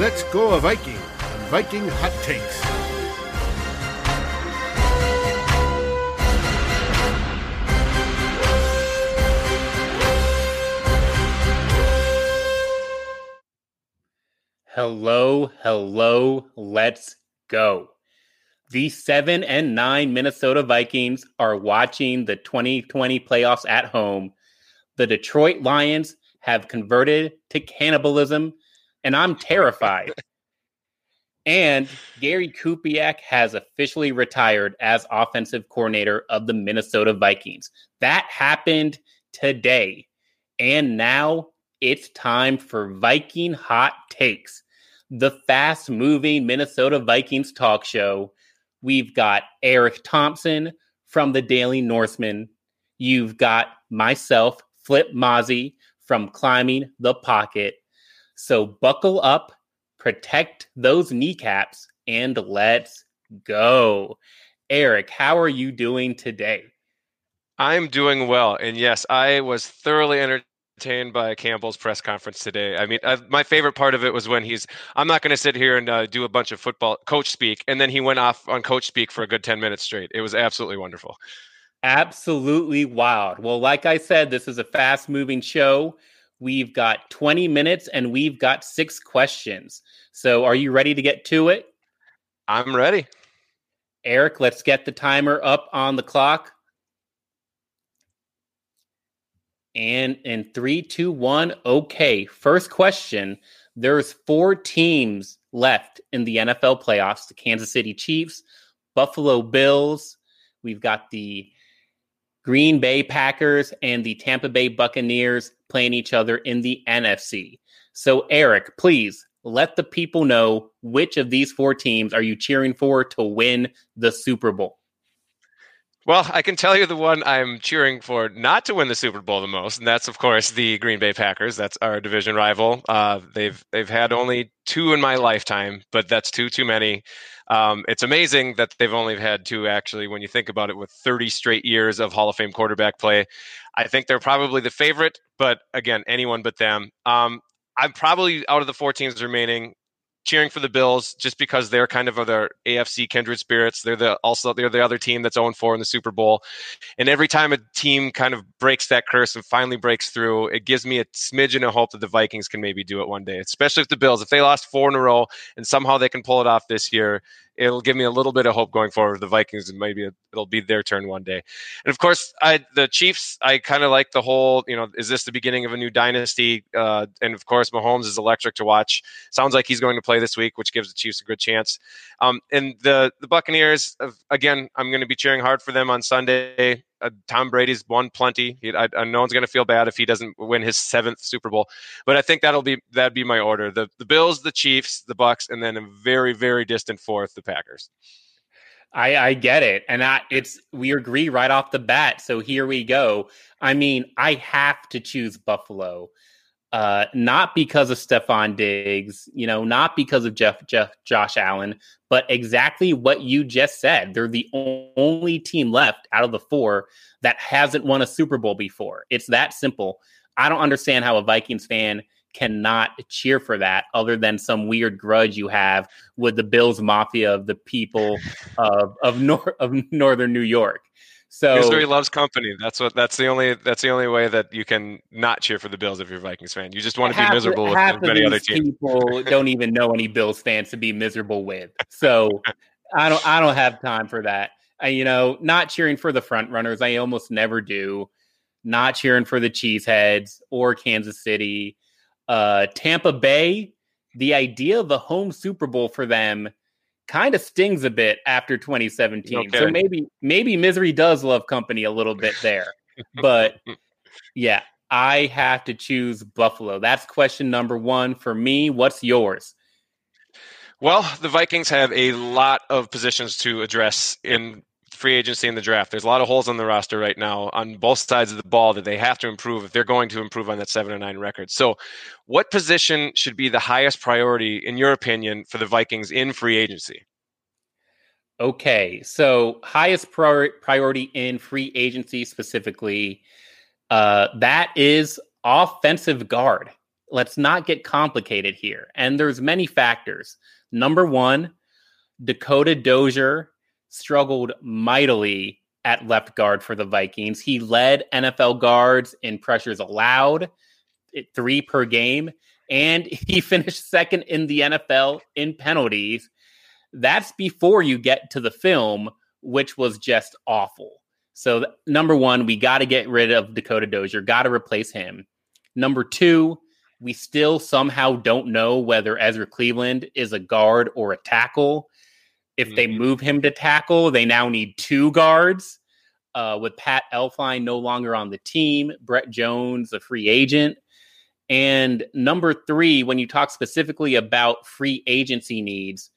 let's go a Viking Viking Hot Takes. Hello, hello, let's go. The 7 and 9 Minnesota Vikings are watching the 2020 playoffs at home. The Detroit Lions have converted to cannibalism, and I'm terrified. and Gary Kubiak has officially retired as offensive coordinator of the Minnesota Vikings. That happened today. And now it's time for Viking Hot Takes, the fast moving Minnesota Vikings talk show We've got Eric Thompson from the Daily Norseman. You've got myself, Flip Mazzi from Climbing the Pocket. So buckle up, protect those kneecaps, and let's go. Eric, how are you doing today? I'm doing well. And yes, I was thoroughly entertained by Campbell's press conference today. I mean, I, my favorite part of it was when he's, I'm not going to sit here and uh, do a bunch of football coach speak. And then he went off on coach speak for a good 10 minutes straight. It was absolutely wonderful. Absolutely wild. Well, like I said, this is a fast moving show. We've got 20 minutes and we've got six questions. So are you ready to get to it? I'm ready. Eric, let's get the timer up on the clock. And in three, two, one, okay. First question. There's four teams left in the NFL playoffs the Kansas City Chiefs, Buffalo Bills. We've got the Green Bay Packers and the Tampa Bay Buccaneers playing each other in the NFC. So, Eric, please let the people know which of these four teams are you cheering for to win the Super Bowl? Well, I can tell you the one I'm cheering for not to win the Super Bowl the most, and that's of course the Green Bay Packers. That's our division rival. Uh, they've they've had only two in my lifetime, but that's two too many. Um, it's amazing that they've only had two actually. When you think about it, with 30 straight years of Hall of Fame quarterback play, I think they're probably the favorite. But again, anyone but them. Um, I'm probably out of the four teams remaining cheering for the Bills just because they're kind of their AFC kindred spirits. They're the also they're the other team that's 0 4 in the Super Bowl. And every time a team kind of breaks that curse and finally breaks through, it gives me a smidgen of hope that the Vikings can maybe do it one day, especially if the Bills. If they lost four in a row and somehow they can pull it off this year, it'll give me a little bit of hope going forward. The Vikings and maybe it'll be their turn one day. And of course, I the Chiefs. I kind of like the whole. You know, is this the beginning of a new dynasty? Uh, and of course, Mahomes is electric to watch. Sounds like he's going to play this week, which gives the Chiefs a good chance. Um, and the the Buccaneers. Again, I'm going to be cheering hard for them on Sunday uh, Tom Brady's won plenty. He, I, I, no one's going to feel bad if he doesn't win his seventh Super Bowl. But I think that'll be that'd be my order: the the Bills, the Chiefs, the Bucks, and then a very very distant fourth, the Packers. I, I get it, and I, it's we agree right off the bat. So here we go. I mean, I have to choose Buffalo uh, not because of Stefon Diggs, you know, not because of Jeff, Jeff, Josh Allen, but exactly what you just said. They're the only team left out of the four that hasn't won a Super Bowl before. It's that simple. I don't understand how a Vikings fan cannot cheer for that other than some weird grudge you have with the Bills Mafia of the people of of, nor- of northern New York. So misery loves company. That's what. That's the only. That's the only way that you can not cheer for the Bills if you're a Vikings fan. You just want to be miserable with many other teams. People don't even know any Bills fans to be miserable with. So I don't. I don't have time for that. I, you know, not cheering for the front runners. I almost never do. Not cheering for the Cheeseheads or Kansas City, uh, Tampa Bay. The idea of a home Super Bowl for them kind of stings a bit after 2017. Okay. So maybe maybe misery does love company a little bit there. but yeah, I have to choose Buffalo. That's question number 1 for me. What's yours? Well, the Vikings have a lot of positions to address in free agency and the draft. There's a lot of holes on the roster right now on both sides of the ball that they have to improve if they're going to improve on that seven and nine record. So, what position should be the highest priority, in your opinion, for the Vikings in free agency? Okay, so highest prior- priority in free agency specifically, uh, that is offensive guard. let's not get complicated here. And there's many factors. Number one, Dakota Dozier struggled mightily at left guard for the Vikings. He led NFL guards in pressures allowed, three per game, and he finished second in the NFL in penalties. That's before you get to the film, which was just awful. So, number one, we got to get rid of Dakota Dozier, got to replace him. Number two, we still somehow don't know whether Ezra Cleveland is a guard or a tackle. If mm-hmm. they move him to tackle, they now need two guards. Uh, with Pat Elflein no longer on the team, Brett Jones, a free agent. And number three, when you talk specifically about free agency needs,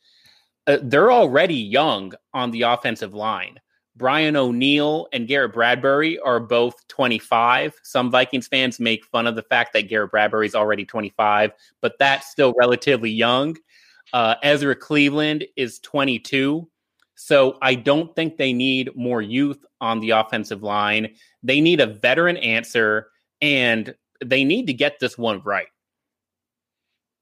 uh, they're already young on the offensive line. Brian O'Neill and Garrett Bradbury are both 25. Some Vikings fans make fun of the fact that Garrett Bradbury is already 25, but that's still relatively young. Uh, Ezra Cleveland is 22. So I don't think they need more youth on the offensive line. They need a veteran answer, and they need to get this one right.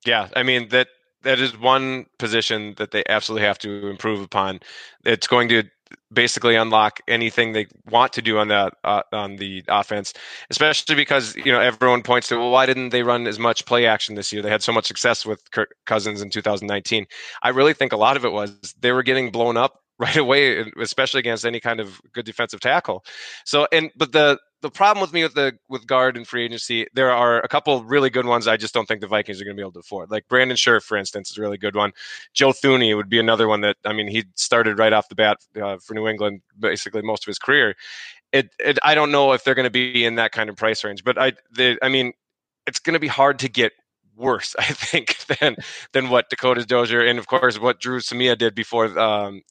Yeah, I mean that that is one position that they absolutely have to improve upon. It's going to basically unlock anything they want to do on that uh, on the offense especially because you know everyone points to well why didn't they run as much play action this year? They had so much success with Kirk Cousins in 2019 i really think a lot of it was they were getting blown up right away especially against any kind of good defensive tackle. So and but the the problem with me with the with guard and free agency, there are a couple really good ones. I just don't think the Vikings are going to be able to afford. Like Brandon Scherff, for instance, is a really good one. Joe Thuney would be another one that I mean he started right off the bat uh, for New England basically most of his career. It, it I don't know if they're going to be in that kind of price range, but I I mean it's going to be hard to get worse, I think, than than what Dakota Dozier and of course what Dru Samia did before um,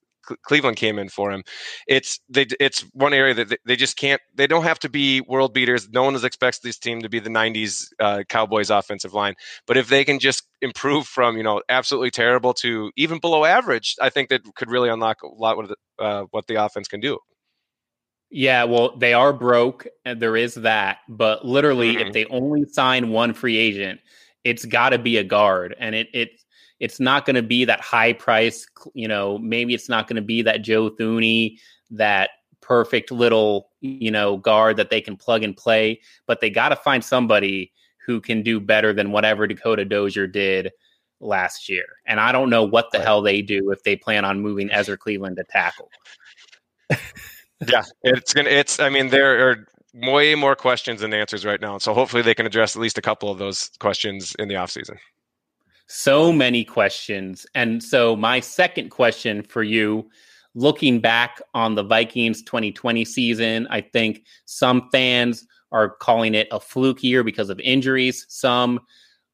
Cleveland came in for him. It's they, it's one area that they, just can't. They don't have to be world beaters. No one expects this team to be the '90s uh, Cowboys offensive line. But if they can just improve from you know absolutely terrible to even below average, I think that could really unlock a lot of the, uh, what the offense can do. Yeah, well, they are broke, and there is that. But literally, mm-hmm. if they only sign one free agent, it's got to be a guard, and it it it's not going to be that high price, you know, maybe it's not going to be that Joe Thuney, that perfect little, you know, guard that they can plug and play, but they got to find somebody who can do better than whatever Dakota Dozier did last year. And I don't know what the right. hell they do if they plan on moving Ezra Cleveland to tackle. yeah, it's gonna. It's. I mean, there are way more questions than answers right now. So hopefully they can address at least a couple of those questions in the offseason. So many questions. And so, my second question for you looking back on the Vikings 2020 season, I think some fans are calling it a fluke year because of injuries. Some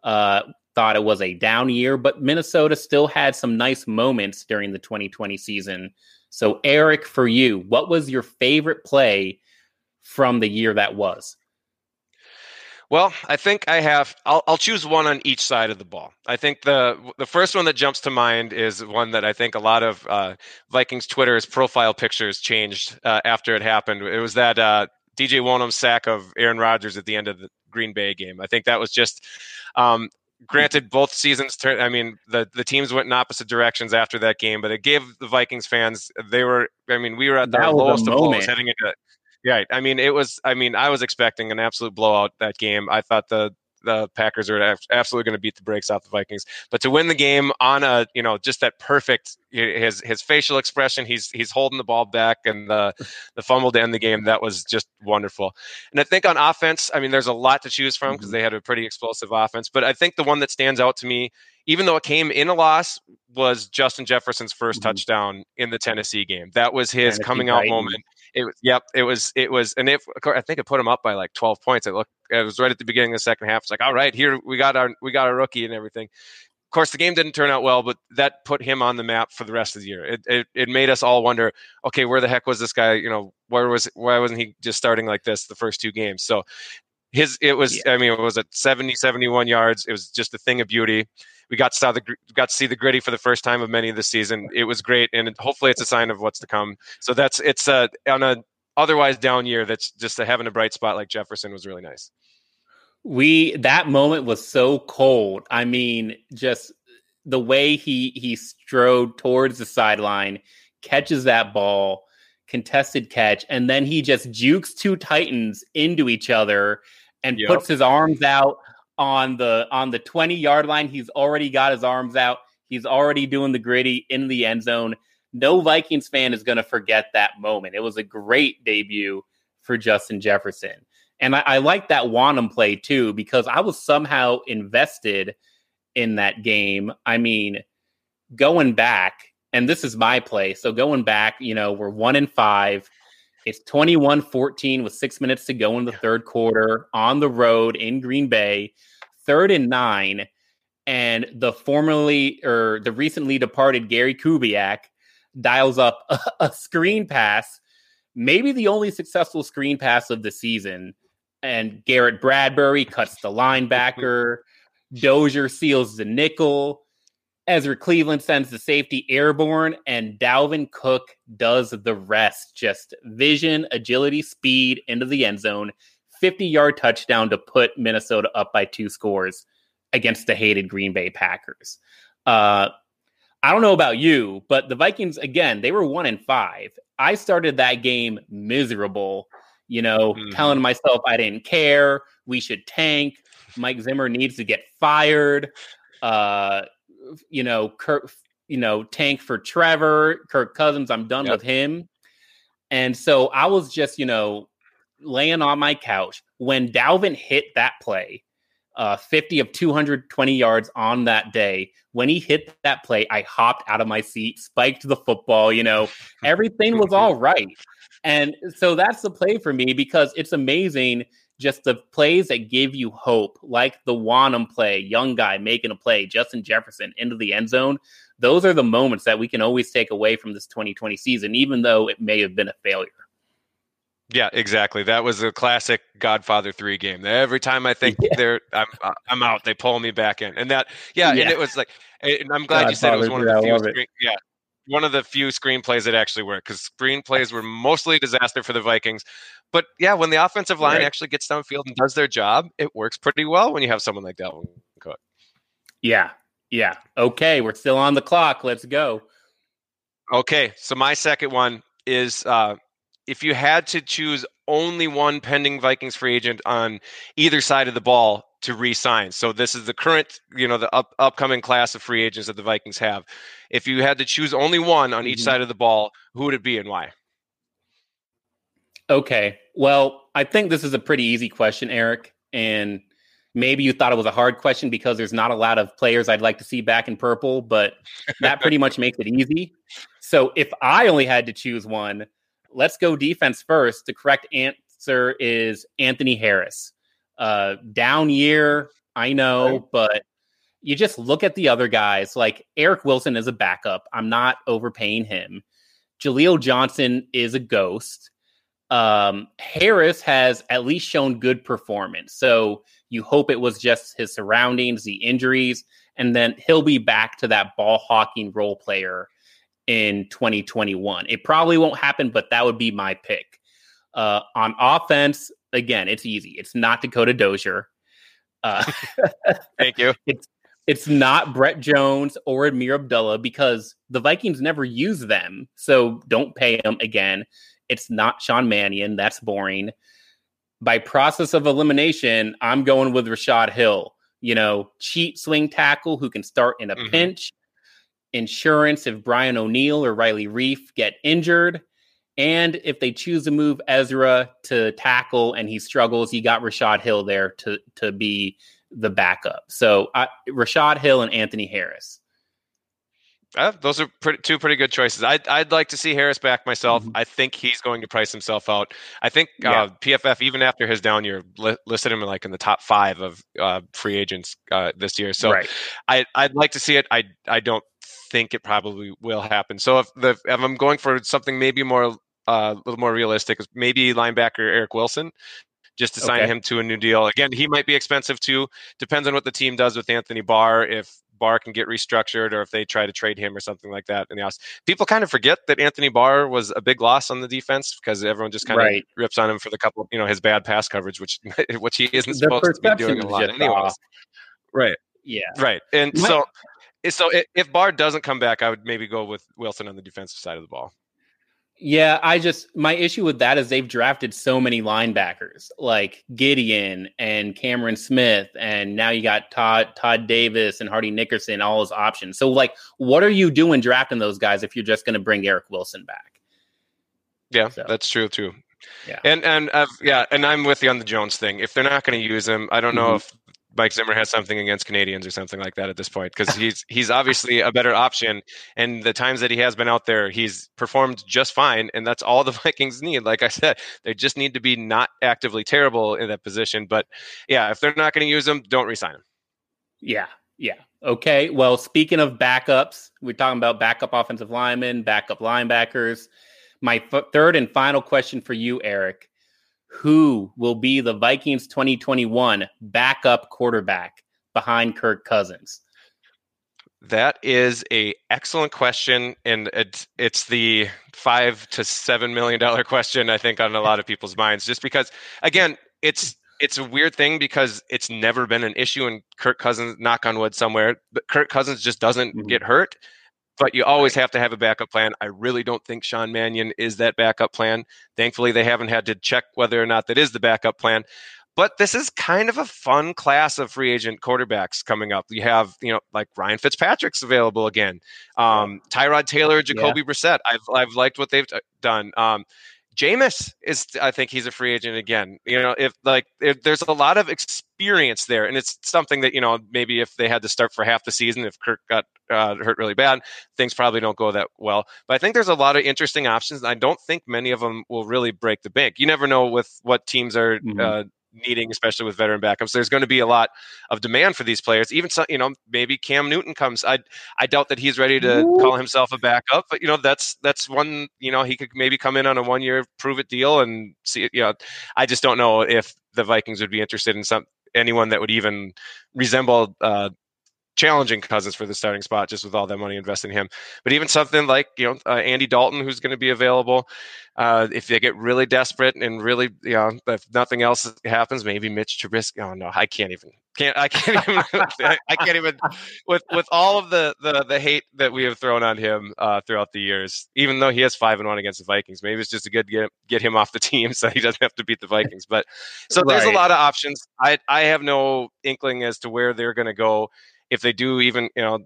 uh, thought it was a down year, but Minnesota still had some nice moments during the 2020 season. So, Eric, for you, what was your favorite play from the year that was? Well, I think I have. I'll, I'll choose one on each side of the ball. I think the the first one that jumps to mind is one that I think a lot of uh, Vikings Twitter's profile pictures changed uh, after it happened. It was that uh, DJ Wonnum sack of Aaron Rodgers at the end of the Green Bay game. I think that was just. Um, granted, both seasons. Turn, I mean, the the teams went in opposite directions after that game, but it gave the Vikings fans. They were. I mean, we were at the lowest of lows heading into Right. I mean, it was. I mean, I was expecting an absolute blowout that game. I thought the the Packers are absolutely going to beat the brakes off the Vikings. But to win the game on a, you know, just that perfect his his facial expression, he's he's holding the ball back and the the fumble to end the game, that was just wonderful. And I think on offense, I mean, there's a lot to choose from because mm-hmm. they had a pretty explosive offense. But I think the one that stands out to me, even though it came in a loss, was Justin Jefferson's 1st mm-hmm. touchdown in the Tennessee game. That was his Tennessee coming out moment it was yep it was it was and if i think it put him up by like 12 points. It looked it was right at the beginning of the second half. It's like all right here we got our we got our rookie and everything. Of course the game didn't turn out well but that put him on the map for the rest of the year. It, it, it made us all wonder okay where the heck was this guy? You know where was why wasn't he just starting like this the first two games? So his it was yeah. i mean it was at 70 71 yards it was just a thing of beauty we got to saw the got to see the griddy for the first time of many of the season. It was great, and hopefully it's a sign of what's to come. So that's it's a on a otherwise down year. That's just a, having a bright spot like Jefferson was really nice. We that moment was so cold. I mean, just the way he he strode towards the sideline, catches that ball, contested catch, and then he just jukes two Titans into each other and yep. puts his arms out on the on the 20 yard line. He's already got his arms out. He's already doing the griddy in the end zone. No Vikings fan is going to forget that moment. It was a great debut for Justin Jefferson. And I, I like that Wonnum play too, because I was somehow invested in that game. I mean, going back, and this is my play. So going back, you know, we're one in five. It's 21 14 with six minutes to go in the third quarter on the road in Green Bay, third and nine. And the formerly or the recently departed Gary Kubiak dials up a, a screen pass, maybe the only successful screen pass of the season. And Garrett Bradbury cuts the linebacker. Dozier seals the nickel. Ezra Cleveland sends the safety airborne, and Dalvin Cook does the rest. Just vision, agility, speed into the end zone. 50 yard touchdown to put Minnesota up by two scores against the hated Green Bay Packers. Uh, I don't know about you, but the Vikings, again, they were one in five. I started that game miserable, you know, mm-hmm. telling myself I didn't care. We should tank. Mike Zimmer needs to get fired. Uh, you know, Kirk, you know, tank for Trevor, Kirk Cousins. I'm done yep. with him. And so I was just, you know, laying on my couch when Dalvin hit that play, uh, 50 of 220 yards on that day. When he hit that play, I hopped out of my seat, spiked the football, you know, everything was all right. And so that's the play for me because it's amazing just the plays that give you hope, like the Wonnum play, young guy making a play, Justin Jefferson into the end zone. Those are the moments that we can always take away from this 2020 season, even though it may have been a failure. Yeah, exactly. That was a classic Godfather three game. Every time I think yeah. they're I'm uh, I'm out, they pull me back in, and that yeah, yeah. and it was like, and I'm glad Godfather you said it was one of the few. Yeah, one of the few screenplays that actually worked because screenplays were mostly a disaster for the Vikings. But yeah, when the offensive line right. actually gets downfield and does their job, it works pretty well when you have someone like Dalvin Cook. Yeah. Yeah. Okay. We're still on the clock. Let's go. Okay. So my second one is uh, if you had to choose only one pending Vikings free agent on either side of the ball to re-sign. So this is the current, you know, the up, upcoming class of free agents that the Vikings have. If you had to choose only one on each mm-hmm. side of the ball, who would it be and why? Okay. Well, I think this is a pretty easy question, Eric. And maybe you thought it was a hard question because there's not a lot of players I'd like to see back in purple, but that pretty much makes it easy. So if I only had to choose one, let's go defense first. The correct answer is Anthony Harris. Uh, down year, I know, but you just look at the other guys. Like Eric Wilson is a backup. I'm not overpaying him. Jaleel Johnson is a ghost um, Harris has at least shown good performance. So you hope it was just his surroundings, the injuries, and then he'll be back to that ball hawking role player in 2021. It probably won't happen, but that would be my pick. Uh, on offense, again, it's easy. It's not Dakota Dozier. Uh, Thank you. It's it's not Brett Jones or Ameer Abdullah because the Vikings never use them. So don't pay them again. It's not Sean Mannion. That's boring. By process of elimination, I'm going with Rashod Hill. You know, cheat swing tackle who can start in a mm-hmm. pinch. Insurance if Brian O'Neill or Riley Reiff get injured. And if they choose to move Ezra to tackle and he struggles, you got Rashod Hill there to to be the backup. So uh, Rashod Hill and Anthony Harris. Uh, those are pretty, two pretty good choices. I'd, I'd like to see Harris back myself. Mm-hmm. I think he's going to price himself out. I think yeah. uh, PFF, even after his down year, li- listed him like in the top five of uh, free agents uh, this year. So right. I, I'd like to see it. I, I don't think it probably will happen. So if, the, if I'm going for something maybe more uh, a little more realistic, maybe linebacker Eric Wilson just to sign okay. him to a new deal. Again, he might be expensive too. Depends on what the team does with Anthony Barr. If Barr can get restructured or if they try to trade him or something like that in the house. People kind of forget that Anthony Barr was a big loss on the defense because everyone just kind right. of rips on him for the couple, you know, his bad pass coverage, which which he isn't the supposed to be doing a lot anyways. Right. Yeah. Right. And so so if Barr doesn't come back, I would maybe go with Wilson on the defensive side of the ball. Yeah, I just my issue with that is they've drafted so many linebackers like Gideon and Cameron Smith, and now you got Todd Todd Davis and Hardy Nickerson, all his options. So, like, what are you doing drafting those guys if you're just going to bring Eric Wilson back? Yeah, so. that's true too. Yeah, and and uh, yeah, and I'm with you on the Jones thing. If they're not going to use him, I don't know mm-hmm. if Mike Zimmer has something against Canadians or something like that at this point because he's he's obviously a better option. And the times that he has been out there, he's performed just fine, and that's all the Vikings need. Like I said, they just need to be not actively terrible in that position. But yeah, if they're not going to use him, don't resign him. Yeah, yeah. Okay. Well, speaking of backups, we're talking about backup offensive linemen, backup linebackers. My f- third and final question for you, Eric who will be the Vikings 2021 backup quarterback behind Kirk Cousins? That is a excellent question, and it's it's the five to seven million dollar question I think on a lot of people's minds. Just because, again, it's it's a weird thing because it's never been an issue, and Kirk Cousins, knock on wood, somewhere, but Kirk Cousins just doesn't mm-hmm. get hurt but you always have to have a backup plan. I really don't think Sean Mannion is that backup plan. Thankfully, they haven't had to check whether or not that is the backup plan. But this is kind of a fun class of free agent quarterbacks coming up. You have, you know, like Ryan Fitzpatrick's available again. Um, Tyrod Taylor, Jacoby yeah. Brissett. I've I've liked what they've done. Um, Jameis is, I think he's a free agent again. You know, if like if there's a lot of experience there, and it's something that you know maybe if they had to start for half the season, if Kirk got uh, hurt really bad, things probably don't go that well. But I think there's a lot of interesting options. I don't think many of them will really break the bank. You never know with what teams are mm-hmm. uh, needing, especially with veteran backups. There's going to be a lot of demand for these players. Even some, you know, maybe Cam Newton comes. I I doubt that he's ready to Ooh. call himself a backup, but you know, that's that's one. You know, he could maybe come in on a one year prove it deal and see. You know, I just don't know if the Vikings would be interested in some anyone that would even resemble uh, challenging Cousins for the starting spot just with all that money invested in him. But even something like you know uh, Andy Dalton, who's going to be available, uh, if they get really desperate and really you know if nothing else happens, maybe Mitch Trubisky. Oh no, I can't even can't I can't even I can't even with with all of the the the hate that we have thrown on him uh, throughout the years. Even though he has five and one against the Vikings, maybe it's just a good get get him off the team so he doesn't have to beat the Vikings. But so right. there's a lot of options. I I have no inkling as to where they're going to go if they do even, you know,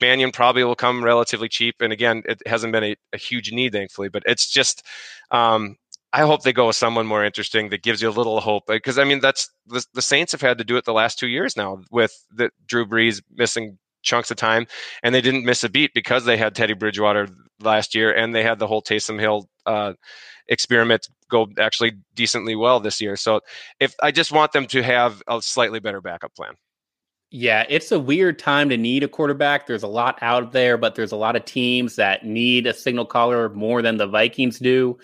Mannion probably will come relatively cheap. And again, it hasn't been a, a huge need, thankfully, but it's just, um, I hope they go with someone more interesting that gives you a little hope. Because I mean, that's the, the Saints have had to do it the last two years now with the Drew Brees missing chunks of time, and they didn't miss a beat because they had Teddy Bridgewater last year, and they had the whole Taysom Hill uh, experiment go actually decently well this year. So if I just want them to have a slightly better backup plan. Yeah, it's a weird time to need a quarterback. There's a lot out there, but there's a lot of teams that need a signal caller more than the Vikings do.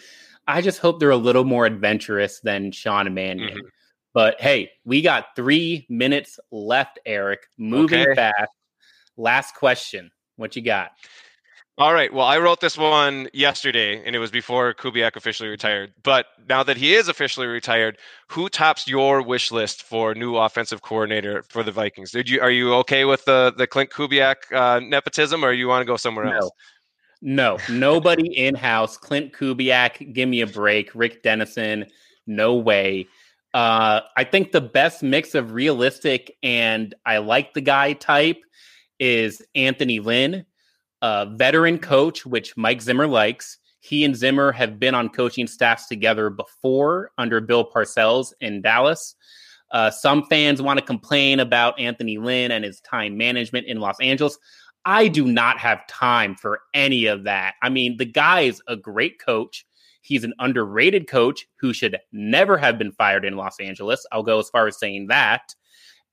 I just hope they're a little more adventurous than Sean Mannion. Mm-hmm. But hey, we got three minutes left, Eric. Moving okay. fast. Last question. What you got? All right. Well, I wrote this one yesterday, and it was before Kubiak officially retired. But now that he is officially retired, who tops your wish list for new offensive coordinator for the Vikings? Did you are you okay with the the Klint Kubiak uh, nepotism, or you want to go somewhere no. else? No, nobody in house. Klint Kubiak, give me a break. Rick Dennison, no way. Uh, I think the best mix of realistic and I like the guy type is Anthony Lynn a veteran coach, which Mike Zimmer likes. He and Zimmer have been on coaching staffs together before under Bill Parcells in Dallas. Uh, some fans want to complain about Anthony Lynn and his time management in Los Angeles. I do not have time for any of that. I mean, the guy is a great coach. He's an underrated coach who should never have been fired in Los Angeles. I'll go as far as saying that.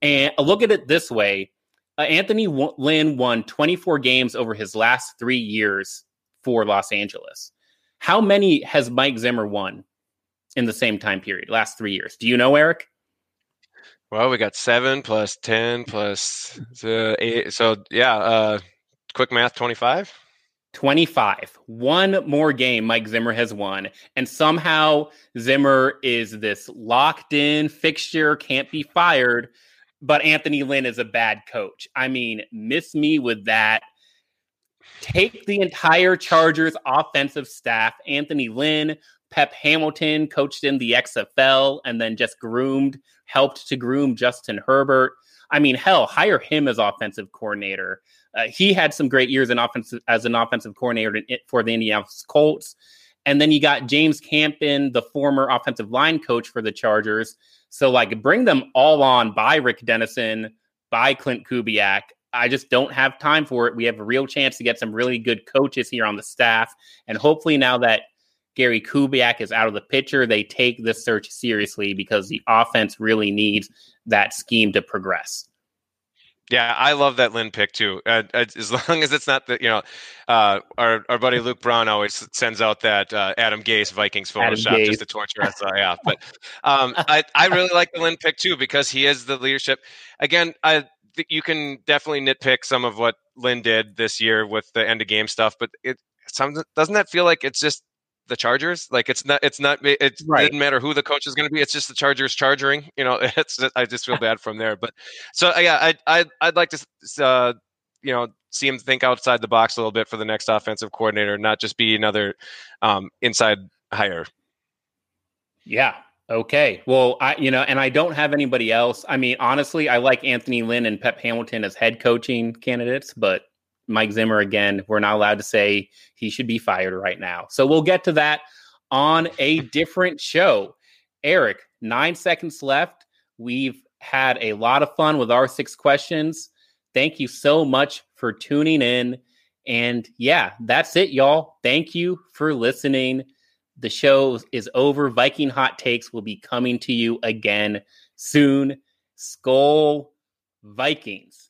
And look at it this way uh, Anthony Lynn won 24 games over his last three years for Los Angeles. How many has Mike Zimmer won in the same time period, last three years? Do you know, Eric? Well, we got seven plus ten plus uh, eight. So yeah, uh, quick math, twenty-five. 25. One more game Mike Zimmer has won. And somehow Zimmer is this locked in fixture, can't be fired. But Anthony Lynn is a bad coach. I mean, miss me with that. Take the entire Chargers offensive staff, Anthony Lynn, Pep Hamilton coached in the XFL and then just groomed, helped to groom Justin Herbert. I mean, hell, hire him as offensive coordinator. Uh, he had some great years in offensive as an offensive coordinator for the Indianapolis Colts. And then you got James Campen, the former offensive line coach for the Chargers. So, like, bring them all on by Rick Dennison, by Klint Kubiak. I just don't have time for it. We have a real chance to get some really good coaches here on the staff. And hopefully, now that Gary Kubiak is out of the picture, they take this search seriously because the offense really needs that scheme to progress. Yeah, I love that Lynn pick too. Uh, as long as it's not the you know, uh, our our buddy Luke Brown always sends out that uh, Adam Gase Vikings Photoshop Gase. just to torture us. Uh, yeah, but um, I I really like the Lynn pick too because he is the leadership. Again, I you can definitely nitpick some of what Lynn did this year with the end of game stuff, but it some doesn't that feel like it's just the Chargers. Like it's not, it's not, it right. didn't matter who the coach is going to be. It's just the Chargers charging. You know, it's I just feel bad from there. But so yeah, I I I'd like to uh, you know see him think outside the box a little bit for the next offensive coordinator, not just be another um, inside hire. Yeah. Okay. Well, I you know, and I don't have anybody else. I mean, honestly, I like Anthony Lynn and Pep Hamilton as head coaching candidates, but Mike Zimmer again. We're not allowed to say he should be fired right now. So we'll get to that on a different show. Eric, nine seconds left. We've had a lot of fun with our six questions. Thank you so much for tuning in. And yeah, that's it, y'all. Thank you for listening. The show is over. Viking Hot Takes will be coming to you again soon. Skol Vikings.